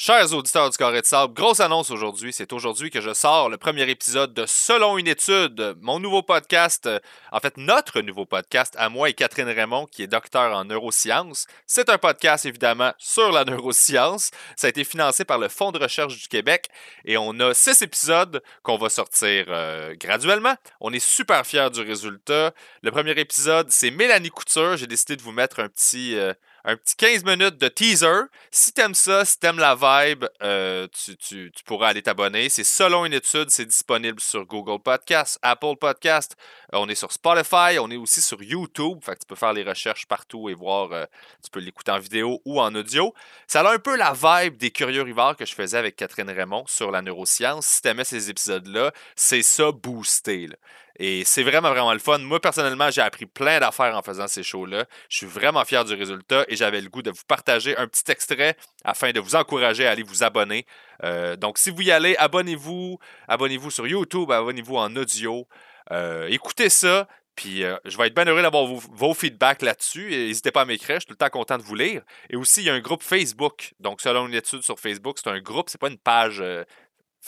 Chers auditeurs du Carré de Sable, grosse annonce aujourd'hui. C'est aujourd'hui que je sors le premier épisode de Selon une étude, mon nouveau podcast, euh, en fait notre nouveau podcast à moi et Catherine Raymond, qui est docteur en neurosciences. C'est un podcast évidemment sur la neuroscience. Ça a été financé par le Fonds de recherche du Québec et on a six épisodes qu'on va sortir euh, graduellement. On est super fiers du résultat. Le premier épisode, c'est Mélanie Couture. J'ai décidé de vous mettre un petit... euh, un petit 15 minutes de teaser. Si t'aimes ça, si t'aimes la vibe, euh, tu, pourras aller t'abonner. C'est selon une étude, c'est disponible sur Google Podcast, Apple Podcast. Euh, on est sur Spotify, on est aussi sur YouTube. Fait que tu peux faire les recherches partout et voir. euh, tu peux l'écouter en vidéo ou en audio. Ça a un peu la vibe des Curieux Rivards que je faisais avec Catherine Raymond sur la neuroscience. Si t'aimais ces épisodes-là, c'est ça boosté. là. Et c'est vraiment, vraiment le fun. Moi, personnellement, j'ai appris plein d'affaires en faisant ces shows-là. Je suis vraiment fier du résultat et j'avais le goût de vous partager un petit extrait afin de vous encourager à aller vous abonner. Euh, donc, si vous y allez, abonnez-vous. Abonnez-vous sur YouTube, abonnez-vous en audio. Euh, écoutez ça. Puis euh, je vais être bien heureux d'avoir vos, feedbacks là-dessus. N'hésitez pas à m'écrire, je suis tout le temps content de vous lire. Et aussi, il y a un groupe Facebook. Donc, selon une étude sur Facebook, c'est un groupe, c'est pas une page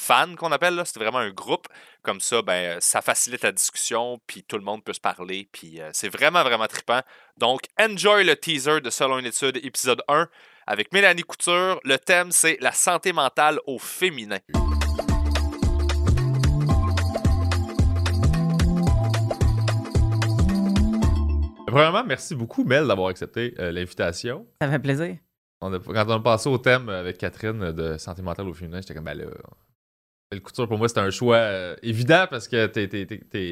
fan qu'on appelle, là. c'est vraiment un groupe. Comme ça, ben, ça facilite la discussion, puis tout le monde peut se parler, puis euh, c'est vraiment, vraiment trippant. Donc, enjoy le teaser de Selon une étude, épisode 1, avec Mélanie Couture. Le thème, c'est la santé mentale au féminin. Premièrement, merci beaucoup, Mel, d'avoir accepté euh, l'invitation. Ça fait plaisir. On a- quand on a passé au thème avec Catherine de santé mentale au féminin, j'étais comme, ben là, le couture pour moi, c'était un choix euh, évident parce que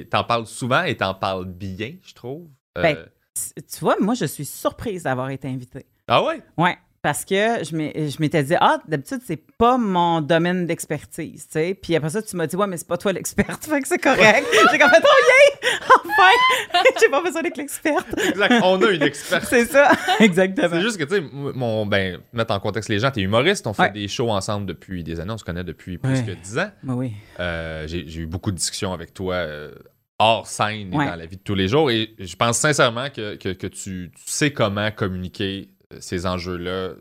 t'en parles souvent et t'en parles bien, je trouve. Euh, Ben, Tu tu vois, moi, je suis surprise d'avoir été invitée. ah ouais? Ouais, parce que je m'étais dit, ah, d'habitude, c'est pas mon domaine d'expertise, tu sais. Puis après ça, tu m'as dit, ouais, mais c'est pas toi l'experte, fait que c'est correct. J'ai comme fait, oh, yay! Enfin! J'ai pas besoin d'être l'experte. Exact. On a une experte. C'est ça, exactement. C'est juste que, tu sais, mon, ben, mettre en contexte les gens, t'es humoriste, on fait Ouais. des shows ensemble depuis des années, on se connaît depuis plus Ouais. que 10 ans. Oui, oui. Euh, j'ai eu beaucoup de discussions avec toi euh, hors scène et Ouais. dans la vie de tous les jours. Et je pense sincèrement que, que, que tu, tu sais comment communiquer ces enjeux-là.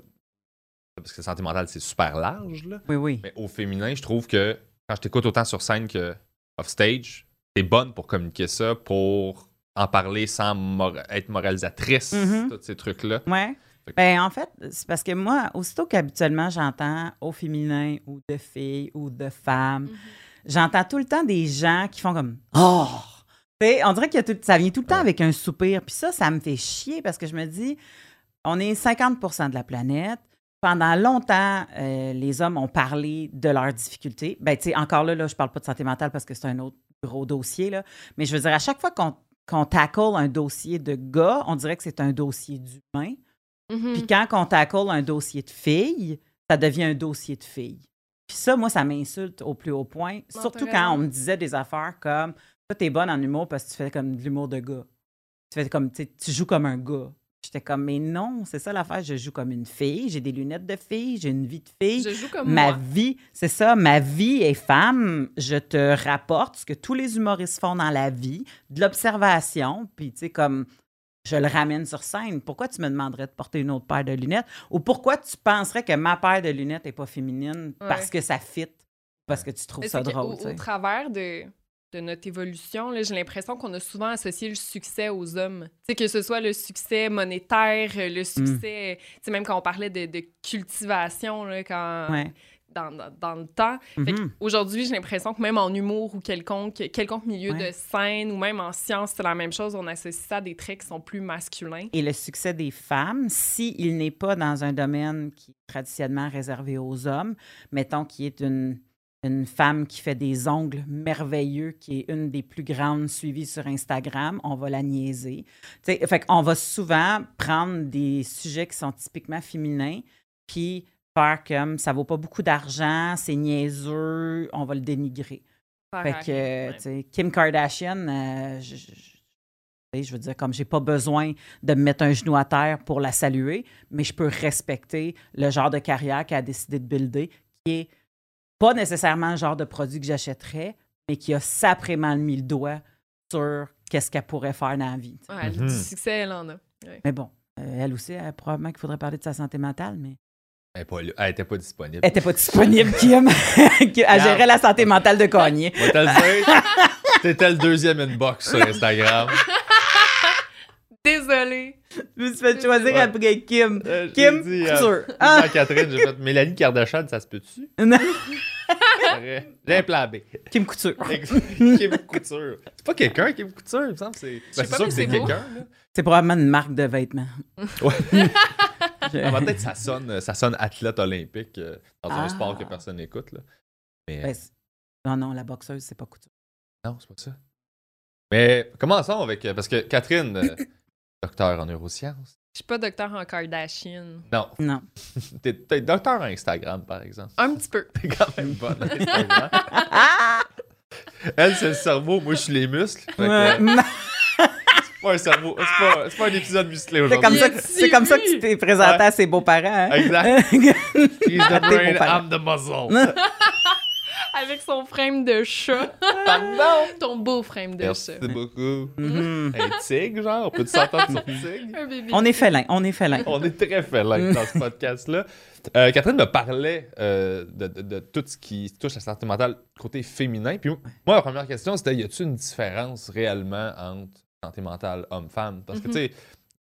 Parce que santé mentale, c'est super large. Là. Oui, oui. Mais au féminin, je trouve que quand je t'écoute autant sur scène que off stage, t'es bonne pour communiquer ça, pour en parler sans mor- être moralisatrice, Mhm. tous ces trucs-là. Ouais. Que- Ben, en fait, c'est parce que moi, aussitôt qu'habituellement j'entends au féminin ou de filles ou de femmes, j'entends tout le temps des gens qui font comme Oh! Tu sais, on dirait que ça vient tout le temps Ouais. avec un soupir. Puis ça, ça me fait chier parce que je me dis, on est 50% de la planète. Pendant longtemps, euh, les hommes ont parlé de leurs difficultés. Ben, tu sais, encore là, là, je parle pas de santé mentale parce que c'est un autre gros dossier, là. Mais je veux dire, à chaque fois qu'on tackle un dossier de gars, on dirait que c'est un dossier d'humain. Mhm. Puis quand on tackle un dossier de filles, ça devient un dossier de filles. Puis ça, moi, ça m'insulte au plus haut point. Surtout quand on me disait des affaires comme Toi, t'es bonne en humour parce que tu fais comme de l'humour de gars. Tu fais comme tu joues comme un gars. J'étais comme Mais non, c'est ça l'affaire, je joue comme une fille, j'ai des lunettes de fille, j'ai une vie de fille. Je joue comme Ma moi. vie, c'est ça, ma vie est femme. Je te rapporte ce que tous les humoristes font dans la vie, de l'observation, puis tu sais, comme je le ramène sur scène. Pourquoi tu me demanderais de porter une autre paire de lunettes? Ou pourquoi tu penserais que ma paire de lunettes n'est pas féminine parce que ça fit, parce que tu trouves ça drôle, sais. Au, travers de, de notre évolution, j'ai l'impression qu'on a souvent associé le succès aux hommes. Que ce soit le succès monétaire, Mm. le succès, tu sais, même quand on parlait de, de cultivation, là, quand, Ouais. dans, dans, dans le temps. Mhm. Aujourd'hui, j'ai l'impression que même en humour ou quelconque, quelconque milieu Ouais. de scène ou même en sciences, c'est la même chose. On associe ça à des traits qui sont plus masculins. Et le succès des femmes, s'il n'est pas dans un domaine qui est traditionnellement réservé aux hommes, mettons qui est une, une femme qui fait des ongles merveilleux, qui est une des plus grandes suivies sur Instagram, on va la niaiser. Fait qu'on va souvent prendre des sujets qui sont typiquement féminins, puis faire comme ça vaut pas beaucoup d'argent, c'est niaiseux, on va le dénigrer. Fait que, Kim Kardashian, euh, je, je veux dire, comme j'ai pas besoin de me mettre un genou à terre pour la saluer, mais je peux respecter le genre de carrière qu'elle a décidé de builder, qui est pas nécessairement le genre de produit que j'achèterais, mais qui a saprement mis le doigt sur qu'est-ce qu'elle pourrait faire dans la vie. Ouais, Mhm. Du succès, elle en a. Mais bon, euh, elle aussi, elle, probablement qu'il faudrait parler de sa santé mentale, mais Elle, est pas là. Elle était pas disponible. Elle était pas disponible, Kim. elle gérait la santé mentale de dire, t'étais le deuxième inbox sur Instagram. Désolée. Je me suis fait choisir Ouais. après Kim. Euh, Kim dit, euh, Couture. Ah. Catherine, j'ai fait Mélanie Kardashian, ça se peut-tu? Non, J'ai un plan B. Kim Couture. Kim Couture. C'est pas quelqu'un, Kim Couture, il me semble. C'est ben, sûr que c'est quelqu'un. là. C'est probablement une marque de vêtements. Ouais. Je- Ah, Peut-être ça sonne, ça sonne athlète olympique euh, dans un Ah. sport que personne n'écoute. Mais Ben, non, non, la boxeuse, c'est pas Couture. non, c'est pas ça. Mais commençons avec. Parce que Catherine, docteur en neurosciences. Je suis pas docteur en Kardashian. Non, Non. t'es t'es docteur en Instagram, par exemple. Un petit peu. T'es quand même bonne en Instagram. Elle, c'est le cerveau, moi, je suis les muscles. Fait que, Ouais. euh, c'est pas un cerveau, c'est pas, c'est pas un épisode musclé C'est aujourd'hui. comme, ça, Il que- a c'est comme ça que tu t'es présenté Ouais. à ses beaux-parents. hein? Exact. He's the brain. I'm the muscle. Avec son frame de chat. Pardon? Ton beau frame de Merci chat. beaucoup. Mhm. Un tigre, genre, on peut s'entendre sur tigre? Un bébé. On est félin, on est félin. On est très félin dans ce podcast-là. Euh, Catherine me parlait euh, de, de- de tout ce qui touche la santé mentale côté féminin. Puis moi, la première question, c'était y a-t-il une différence réellement entre santé mentale homme-femme? Parce que, Mhm. tu sais,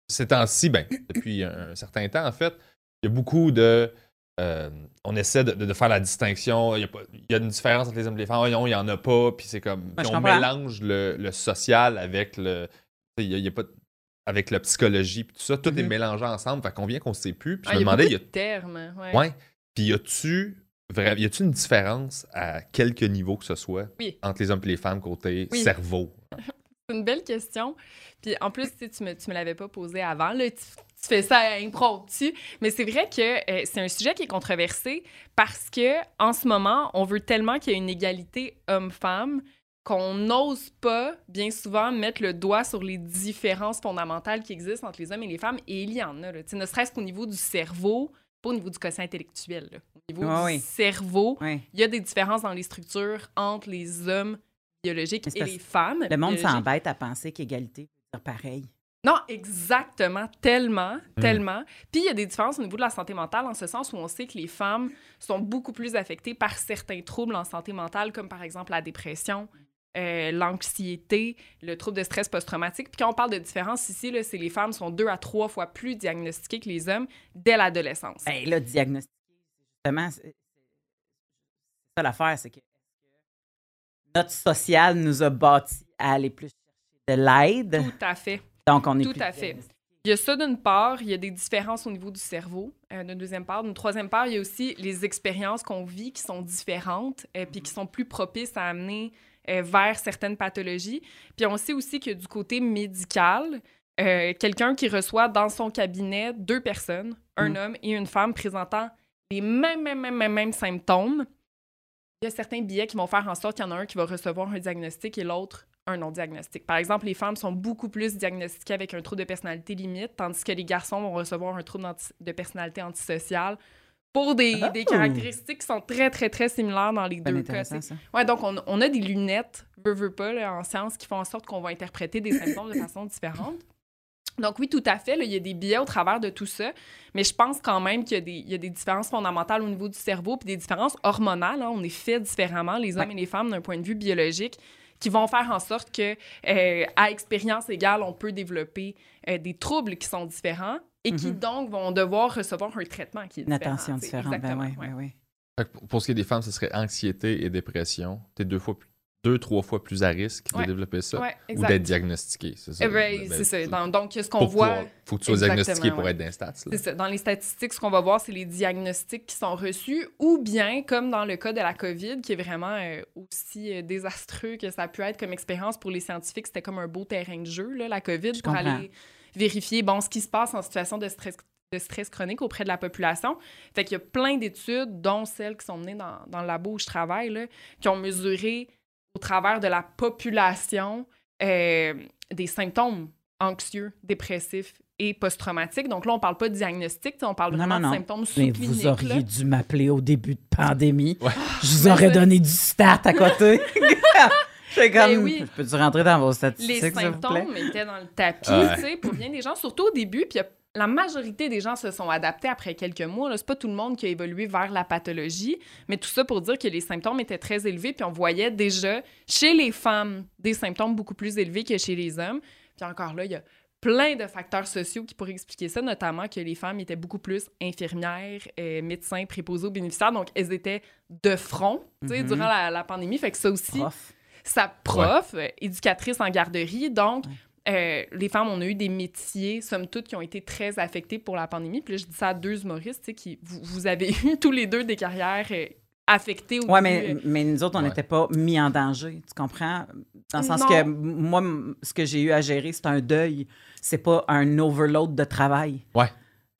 ces temps-ci, ben, depuis un, certain temps, en fait, il y a beaucoup de. Euh, on essaie de, faire la distinction. Il y, a pas- il y a une différence entre les hommes et les femmes. Non, il n'y en a pas. Puis c'est comme. Ouais, on mélange le, le social avec le. tu sais, Il y a, il y a pas. Avec la psychologie, puis tout ça, tout est Mhm. mélangé ensemble. Fait qu'on vient qu'on sait plus. Puis Ah, je il me y a demandais, beaucoup il y a de termes. Ouais. Ouais. Puis y a-tu y a-tu une différence à quelque niveau que ce soit Oui. entre les hommes et les femmes côté Oui. cerveau? C'est une belle question. Puis en plus, tu sais, tu me, tu me l'avais pas posé avant. Là, tu, tu fais ça à impromptu. Mais c'est vrai que euh, c'est un sujet qui est controversé parce que en ce moment, on veut tellement qu'il y ait une égalité homme-femme qu'on n'ose pas, bien souvent, mettre le doigt sur les différences fondamentales qui existent entre les hommes et les femmes. Et il y en a. là. Ne serait-ce qu'au niveau du cerveau, pas au niveau du quotient intellectuel. là. Au niveau Ah du oui. cerveau, il y a des différences dans les structures entre les hommes biologiques et les femmes. Le monde s'embête à penser qu'égalité veut dire pareil. Non, exactement, tellement, Mm. tellement. Puis il y a des différences au niveau de la santé mentale, en ce sens où on sait que les femmes sont beaucoup plus affectées par certains troubles en santé mentale, comme par exemple la dépression, euh, l'anxiété, le trouble de stress post-traumatique. Puis quand on parle de différence ici, c'est les femmes sont deux à trois fois plus diagnostiquées que les hommes dès l'adolescence. Ben là, diagnostiquer, justement, c'est c'est ça l'affaire, c'est que notre social nous a bâti à aller plus chercher de l'aide. Tout à fait. Donc, on est Tout plus à fait. Il y a ça d'une part, il y a des différences au niveau du cerveau, euh, d'une deuxième part. D'une troisième part, il y a aussi les expériences qu'on vit qui sont différentes et puis qui sont plus propices à amener euh, vers certaines pathologies. Puis on sait aussi que du côté médical, euh, quelqu'un qui reçoit dans son cabinet deux personnes, un Mm. homme et une femme présentant les mêmes, mêmes, mêmes, mêmes, mêmes symptômes, il y a certains billets qui vont faire en sorte qu'il y en a un qui va recevoir un diagnostic et l'autre un non-diagnostic. Par exemple, les femmes sont beaucoup plus diagnostiquées avec un trouble de personnalité limite, tandis que les garçons vont recevoir un trouble de personnalité antisociale pour des, des caractéristiques qui sont très, très, très similaires dans les deux cas. Ouais, donc on, on a des lunettes, veux, veux pas, là, en sciences, qui font en sorte qu'on va interpréter des symptômes de façon différente. Donc oui, tout à fait, là, il y a des biais au travers de tout ça, mais je pense quand même qu'il y a des, il y a des différences fondamentales au niveau du cerveau, puis des différences hormonales. hein. on est fait différemment, les hommes Ouais. et les femmes, d'un point de vue biologique, qui vont faire en sorte que, euh, à expérience égale, on peut développer euh, des troubles qui sont différents et qui Mhm. donc vont devoir recevoir un traitement qui est Une différent. attention tu sais. différente. Ben ouais. pour ce qui est des femmes, ce serait anxiété et dépression. T'es deux fois plus- deux, trois fois plus à risque Ouais. de développer ça Ouais, ou d'être diagnostiqué. C'est ça? Eh ben, Ben, ça. Donc, ce qu'on voit... pouvoir- faut que tu sois diagnostiqué pour ouais. être dans les stats. là. C'est ça. Dans les statistiques, ce qu'on va voir, c'est les diagnostics qui sont reçus, ou bien, comme dans le cas de la COVID, qui est vraiment euh, aussi euh, désastreux que ça a pu être comme expérience pour les scientifiques, c'était comme un beau terrain de jeu, là, la COVID, Je pour comprends. aller vérifier bon, ce qui se passe en situation de stress, de stress chronique auprès de la population. Fait qu'il y a plein d'études, dont celles qui sont menées dans, dans le labo où je travaille, là, qui ont mesuré au travers de la population euh, des symptômes anxieux, dépressifs et post-traumatiques. Donc là, on parle pas de diagnostic, on parle Non, vraiment non, non. de symptômes sous-cliniques. vous auriez là. dû m'appeler au début de pandémie. Ouais. Je vous aurais donné du stat à côté. J'ai comme. Ben oui. Peux-tu rentrer dans vos Les statistiques, vous plaît? symptômes étaient dans le tapis, Ouais. tu sais, pour bien des gens, surtout au début. Puis il y a la majorité des gens se sont adaptés après quelques mois. C'est pas tout le monde qui a évolué vers la pathologie, mais tout ça pour dire que les symptômes étaient très élevés, puis on voyait déjà chez les femmes des symptômes beaucoup plus élevés que chez les hommes. Puis encore là, il y a plein de facteurs sociaux qui pourraient expliquer ça, notamment que les femmes étaient beaucoup plus infirmières, euh, médecins, préposés aux bénéficiaires, donc elles étaient de front Mhm. durant la, la pandémie. Fait que ça aussi, Prof. sa prof, éducatrice en garderie. Donc, euh, les femmes, on a eu des métiers, somme toute, qui ont été très affectés pour la pandémie. Puis là, je dis ça à deux humoristes, tu sais, qui, vous, vous avez eu tous les deux des carrières euh, affectées Oui, début, mais, euh, mais nous autres, on Ouais. n'était pas mis en danger. Tu comprends? Dans le sens Non. que moi, ce que j'ai eu à gérer, c'est un deuil. C'est pas un overload de travail. Ouais.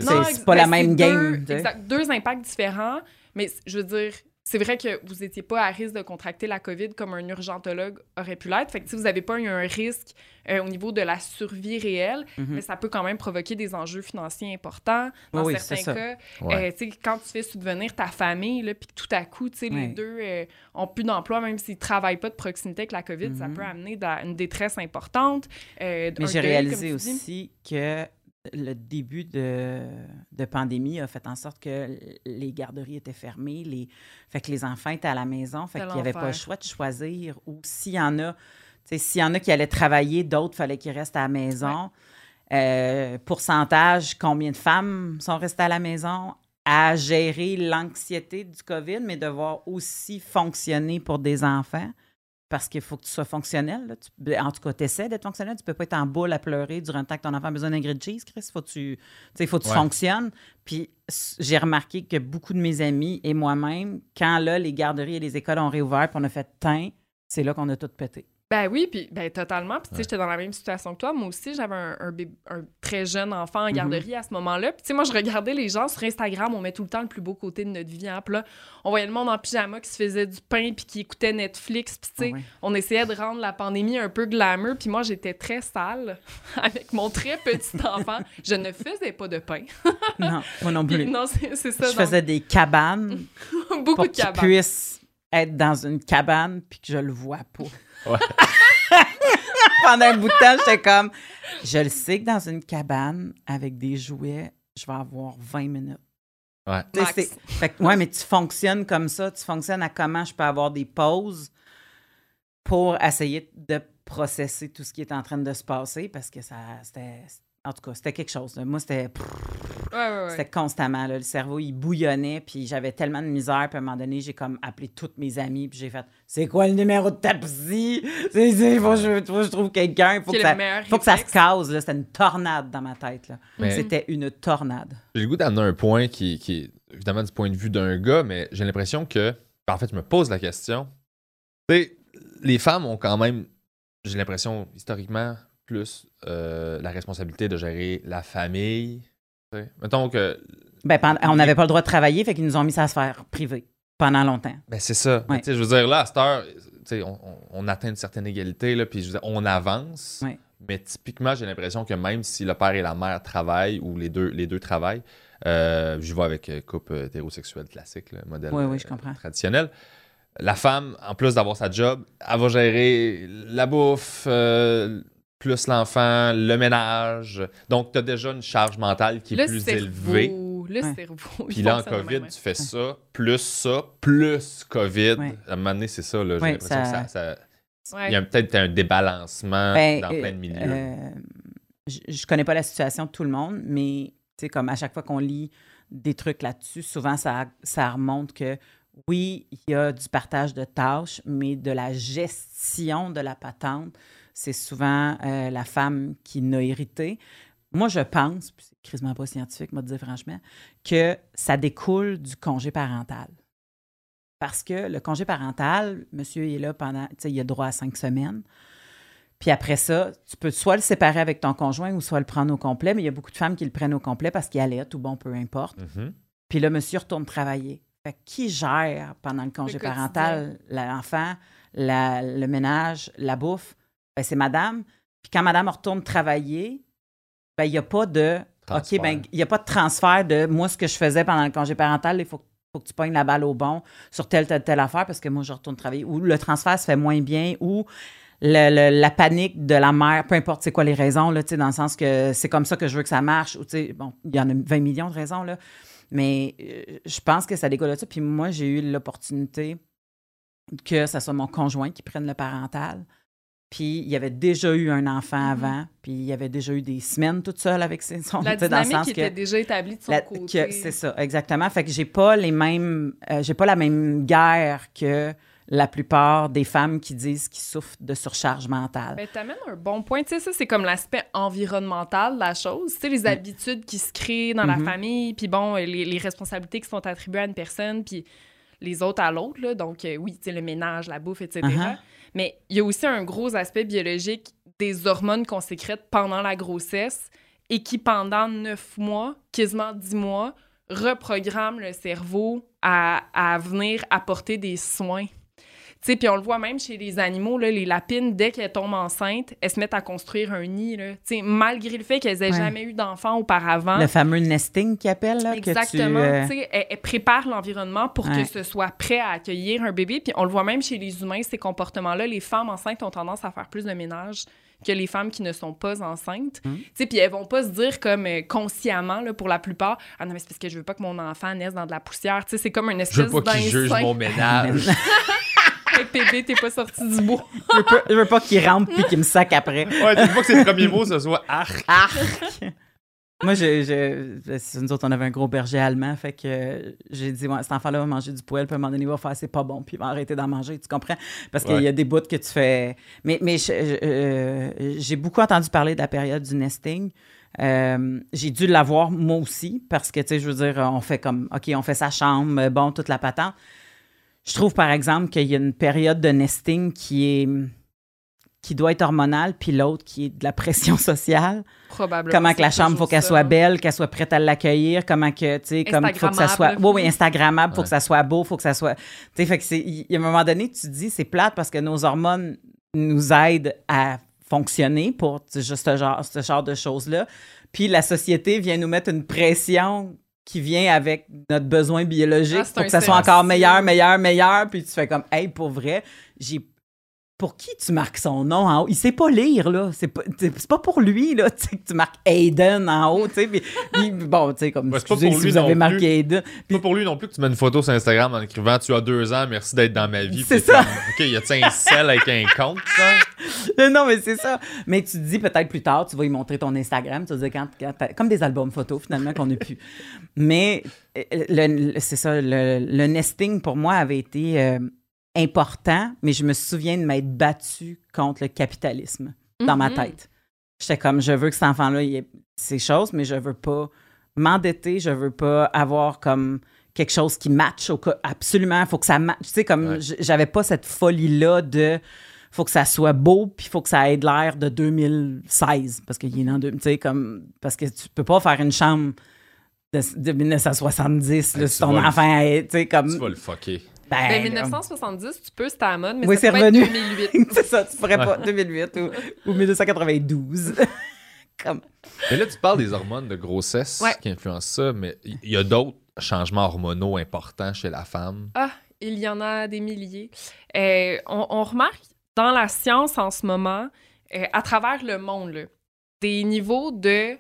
C'est Non, c'est ex- pas la ben, même c'est game. Deux, sais. exact, deux impacts différents, mais je veux dire, c'est vrai que vous n'étiez pas à risque de contracter la COVID comme un urgentologue aurait pu l'être. Fait que si vous n'avez pas eu un risque euh, au niveau de la survie réelle, Mhm. mais ça peut quand même provoquer des enjeux financiers importants. Dans Oui, certains cas, Ouais. euh, quand tu fais subvenir ta famille, puis que tout à coup, les deux euh, ont plus d'emploi, même s'ils travaillent pas de proximité avec la COVID, ça Mhm. peut amener une détresse importante. euh, Mais j'ai réalisé aussi que le début de, de pandémie a fait en sorte que les garderies étaient fermées, les, fait que les enfants étaient à la maison, fait qu'il n'y avait pas le choix de choisir. Ou s'il y en a, s'il y en a qui allaient travailler, d'autres fallait qu'ils restent à la maison. Euh, pourcentage, combien de femmes sont restées à la maison? À gérer l'anxiété du COVID, mais devoir aussi fonctionner pour des enfants parce qu'il faut que tu sois fonctionnel. là. Tu- en tout cas, tu essaies d'être fonctionnel. Tu peux pas être en boule à pleurer durant le temps que ton enfant a besoin d'un grilled cheese, Chris. Faut que tu, faut que tu Ouais. fonctionnes. Puis j'ai remarqué que beaucoup de mes amis et moi-même, quand là, les garderies et les écoles ont réouvert, puis on a fait teint, c'est là qu'on a tout pété. Ben oui, puis ben totalement. Puis tu sais, j'étais dans la même situation que toi. Moi aussi, j'avais un, un bébé- un très jeune enfant en garderie à ce moment-là. Puis tu sais, moi, je regardais les gens sur Instagram, on met tout le temps le plus beau côté de notre vie. Hein. Puis là, on voyait le monde en pyjama qui se faisait du pain puis qui écoutait Netflix. Puis tu sais, Ah ouais. on essayait de rendre la pandémie un peu glamour. Puis moi, j'étais très sale avec mon très petit enfant. Je ne faisais pas de pain. Non, moi non plus. non, c'est ça. Je faisais des cabanes beaucoup pour de cabanes. Être dans une cabane puis que je le vois pas. Ouais. Pendant un bout de temps, j'étais comme, je le sais que dans une cabane avec des jouets, je vais avoir 20 minutes. Ouais. Fait que, ouais, mais tu fonctionnes comme ça. Tu fonctionnes à comment je peux avoir des pauses pour essayer de processer tout ce qui est en train de se passer parce que ça, c'était. En tout cas, c'était quelque chose. là. Moi, c'était. Ouais, ouais, ouais. C'était constamment, là, le cerveau, il bouillonnait, puis j'avais tellement de misère, puis à un moment donné, j'ai comme appelé toutes mes amies, puis j'ai fait « C'est quoi le numéro de ta psy? C'est- c'est- faut, que je, faut que je trouve quelqu'un, il faut, que ça, faut que ça se réflexe. case. » là. C'était une tornade dans ma tête. Mais- C'était une tornade. J'ai le goût d'amener un point qui, qui est évidemment du point de vue d'un gars, mais j'ai l'impression que, en fait, je me pose la question. Tu sais, les femmes ont quand même, j'ai l'impression, historiquement, plus euh, la responsabilité de gérer la famille. Mettons que. Ben, pendant- on n'avait pas le droit de travailler, fait qu'ils nous ont mis ça à se faire privé pendant longtemps. Ben, c'est ça. Ouais. Je veux dire, là, à cette heure, on, on- atteint une certaine égalité, là, puis je veux dire, on avance. Ouais. Mais typiquement, j'ai l'impression que même si le père et la mère travaillent, ou les deux, les deux travaillent, euh, je vais avec euh, couple hétérosexuel classique, le modèle Oui, oui, je comprends. traditionnel. La femme, en plus d'avoir sa job, elle va gérer la bouffe, euh, plus l'enfant, le ménage. Donc, tu as déjà une charge mentale qui est Le plus cerveau, élevée. Le Ouais. cerveau. il Puis là, en COVID, même, tu fais ça, plus ça, plus COVID. Ouais. À un moment donné, c'est ça. là. J'ai Ouais, l'impression ça- que ça, ça- ouais. Il y a peut-être un débalancement Ben, dans euh, plein de milieux. euh, je, je connais pas la situation de tout le monde, mais tu sais, comme à chaque fois qu'on lit des trucs là-dessus, souvent ça, ça remonte que oui, il y a du partage de tâches, mais de la gestion de la patente, c'est souvent euh, la femme qui n'a hérité. Moi, je pense, puis c'est quasiment pas scientifique, moi, de dire franchement, que ça découle du congé parental. Parce que le congé parental, monsieur il est là pendant, tu sais, il a droit à cinq semaines. Puis après ça, tu peux soit le séparer avec ton conjoint ou soit le prendre au complet, mais il y a beaucoup de femmes qui le prennent au complet parce qu'il allait, tout bon, peu importe. Mhm. Puis là, monsieur retourne travailler. Fait que qui gère pendant le congé Le parental? L'enfant, la- le ménage, la bouffe? Ben, c'est madame. Puis quand madame retourne travailler, ben, il n'y a pas de. Transfert. OK, ben, il n'y a pas de transfert de moi, ce que je faisais pendant le congé parental, il faut, faut que tu pognes la balle au bon sur telle, telle, telle affaire parce que moi, je retourne travailler. Ou le transfert se fait moins bien, ou le- le- la panique de la mère, peu importe c'est quoi les raisons, là, dans le sens que c'est comme ça que je veux que ça marche. Ou, tu sais, bon, il y en a 20 millions de raisons, là. Mais euh, je pense que ça découle de ça. Puis moi, j'ai eu l'opportunité que ce soit mon conjoint qui prenne le parental. Puis il y avait déjà eu un enfant Mhm. avant, puis il y avait déjà eu des semaines toute seule avec ses son, La dans le dynamique sens que- était déjà établie de son la- côté. C'est ça, exactement. Fait que j'ai pas les mêmes, euh, j'ai pas la même guerre que la plupart des femmes qui disent qu'ils souffrent de surcharge mentale. Ben, t'amènes un bon point. Tu sais, ça, c'est comme l'aspect environnemental de la chose. Tu sais, les habitudes qui se créent dans la Mhm. famille, puis bon, les, les responsabilités qui sont attribuées à une personne, puis les autres à l'autre, là. Donc, euh, oui, le ménage, la bouffe, etc. Uh-huh. Mais il y a aussi un gros aspect biologique des hormones qu'on sécrète pendant la grossesse et qui, pendant neuf mois, quasiment dix mois, reprogramment le cerveau à, à venir apporter des soins. Tu sais, puis on le voit même chez les animaux, là, les lapines, dès qu'elles tombent enceintes, elles se mettent à construire un nid, là. Tu sais, malgré le fait qu'elles aient Ouais. jamais eu d'enfants auparavant. Le fameux nesting qu'ils appellent, là, Exactement. que tu... euh, tu sais, elle, elle prépare l'environnement pour Ouais. que ce soit prêt à accueillir un bébé. Puis on le voit même chez les humains, ces comportements-là. Les femmes enceintes ont tendance à faire plus de ménage que les femmes qui ne sont pas enceintes. Mm. Tu sais, puis elles vont pas se dire comme euh, consciemment, là, pour la plupart, « Ah non, mais c'est parce que je veux pas que mon enfant naisse dans de la poussière. » Tu sais, c'est comme une Je espèce veux pas qu'il juge d'instinct. mon ménage. Hey, bébé, t'es pas sorti du bois. je, veux pas, je veux pas qu'il rentre puis qu'il me sac après. ouais, tu veux pas que ses premiers mots, ce soit arc. Arc! Moi, je, nous autres, on avait un gros berger allemand, fait que euh, j'ai dit, ouais, cet enfant-là va manger du poêle, puis à un moment donné, il va faire, c'est pas bon, puis il va arrêter d'en manger, tu comprends? Parce qu'il y a des bouts que tu fais. Mais, mais euh, j'ai beaucoup entendu parler de la période du nesting. Euh, j'ai dû l'avoir moi aussi, parce que, tu sais, je veux dire, on fait comme, OK, on fait sa chambre, bon, toute la patente. Je trouve, par exemple, qu'il y a une période de nesting qui est qui doit être hormonale, puis l'autre qui est de la pression sociale Probablement. comment que la chambre, faut qu'elle ça. soit belle, qu'elle soit prête à l'accueillir, comment que, tu sais, comme, faut que ça soit, Instagrammable. oui, oui, Instagrammable, faut Ouais. que ça soit beau, faut que ça soit, tu sais, fait que c'est, il y a un moment donné, tu te dis, c'est plate parce que nos hormones nous aident à fonctionner pour juste ce genre, ce genre de choses-là. Puis la société vient nous mettre une pression qui vient avec notre besoin biologique Ah, pour que ça soit encore meilleur, meilleur, meilleur. Puis tu fais comme, hey, pour vrai, j'ai pour qui tu marques son nom en haut? Il sait pas lire, là. C'est pas, pas pour lui, là, que tu marques Aiden en haut, tu sais. puis- puis bon, tu sais, comme, Ouais, excusez si lui vous avez marqué plus. Aiden. Pas pour lui non plus que tu mets une photo sur Instagram en écrivant Tu as deux ans, merci d'être dans ma vie. C'est Puis ça. comme, OK, y a-tu un sel avec un compte, ça? non, mais c'est ça. Mais tu te dis peut-être plus tard, tu vas lui montrer ton Instagram, tu vas dire quand, comme des albums photos finalement qu'on n'a plus. Mais euh, c'est ça, le, le nesting pour moi avait été euh, important, mais je me souviens de m'être battue contre le capitalisme dans ma Mhm. tête. J'étais comme, je veux que cet enfant-là ait ces choses, mais je veux pas m'endetter, je veux pas avoir comme quelque chose qui matche au cas. Absolument, il faut que ça matche. Tu sais, comme Ouais. j'avais pas cette folie-là de faut que ça soit beau, puis il faut que ça ait de l'air de 2016, parce qu'il est dans deux, tu sais, comme, parce que tu peux pas faire une chambre de, de 1970, là, si ton enfant est, tu sais, comme... Tu vas le fucker. Ben, Ben, là, 1970, tu peux, c'était à la mode, mais Oui, ça c'est pourrait revenu. être 2008. c'est ça, tu pourrais pas, 2008 ou, ou 1992. comme... Mais là, tu parles des hormones de grossesse Ouais. qui influencent ça, mais il y a d'autres changements hormonaux importants chez la femme? Ah, il y en a des milliers. Euh, on, on remarque dans la science en ce moment, euh, à travers le monde, là, des niveaux de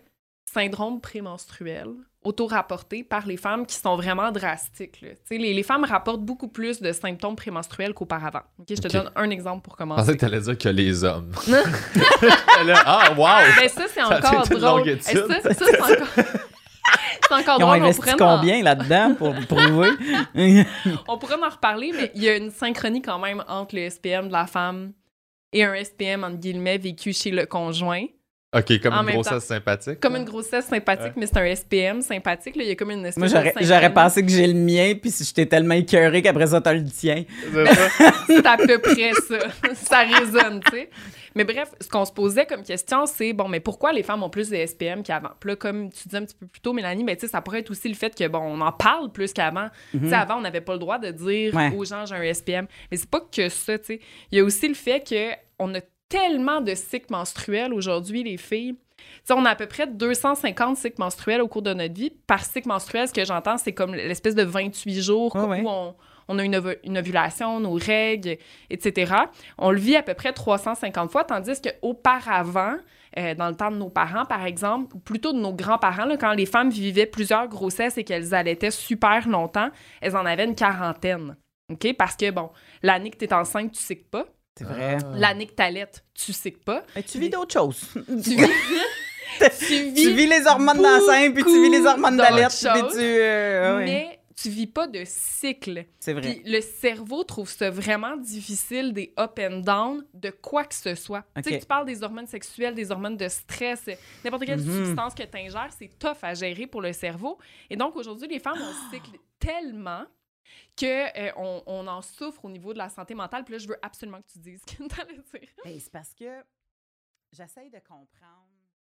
syndrome prémenstruel auto-rapportés par les femmes qui sont vraiment drastiques. là. Tu sais, Les, les femmes rapportent beaucoup plus de symptômes prémenstruels qu'auparavant. Ok, Je te donne un exemple pour Je pensais commencer. que t'allais dire que les hommes. Ah, wow! Ben ça, c'est encore drôle. Eh. Ça, ça, c'est encore... c'est encore Ils ont drôle. On investi pourrait en- combien là-dedans pour prouver? On pourrait en reparler, mais il y a une synchronie quand même entre le SPM de la femme et un SPM, entre guillemets, vécu chez le conjoint. OK, comme En une grossesse sympathique. Comme là. une grossesse sympathique, Ouais. mais c'est un SPM sympathique. Là. Il y a comme une espèce Moi, j'aurais, pensé que j'ai le mien, puis si j'étais tellement écœuré qu'après ça, t'as le tien. C'est à peu près ça. ça résonne, tu sais. Mais bref, ce qu'on se posait comme question, c'est bon, mais pourquoi les femmes ont plus de SPM qu'avant? Puis là, comme tu disais un petit peu plus tôt, Mélanie, ben, tu sais, ça pourrait être aussi le fait que, bon, on en parle plus qu'avant. Tu sais, avant, on n'avait pas le droit de dire Ouais. aux gens, j'ai un SPM. Mais c'est pas que ça, tu sais. Il y a aussi le fait qu'on a tellement de cycles menstruels aujourd'hui, les filles. On a à peu près 250 cycles menstruels au cours de notre vie. Par cycle menstruel, ce que j'entends, c'est comme l'espèce de 28 jours ouais. où on, on a une, ovulation, nos règles, etc. On le vit à peu près 350 fois, tandis qu'auparavant, euh, dans le temps de nos parents, par exemple, ou plutôt de nos grands-parents, quand les femmes vivaient plusieurs grossesses et qu'elles allaitaient super longtemps, elles en avaient une quarantaine. OK? Parce que, bon, l'année que tu es enceinte, tu sais que pas. C'est vrai. L'année que t'allaites, tu sais que pas. Mais tu vis d'autres choses. Tu vis, tu Tu vis les hormones d'enceinte, puis tu vis les hormones d'autres d'alerte, puis choses, tu... euh, ouais. mais tu vis pas de cycle. C'est vrai. Puis le cerveau trouve ça vraiment difficile, des up and down, de quoi que ce soit. Tu sais, tu parles des hormones sexuelles, des hormones de stress, n'importe quelle Mhm. substance que tu ingères, c'est tough à gérer pour le cerveau. Et donc, aujourd'hui, les femmes ont cycle tellement que euh, on, en souffre au niveau de la santé mentale. Puis là, je veux absolument que tu dises ce que tu allais dire. Ben, c'est parce que j'essaye de comprendre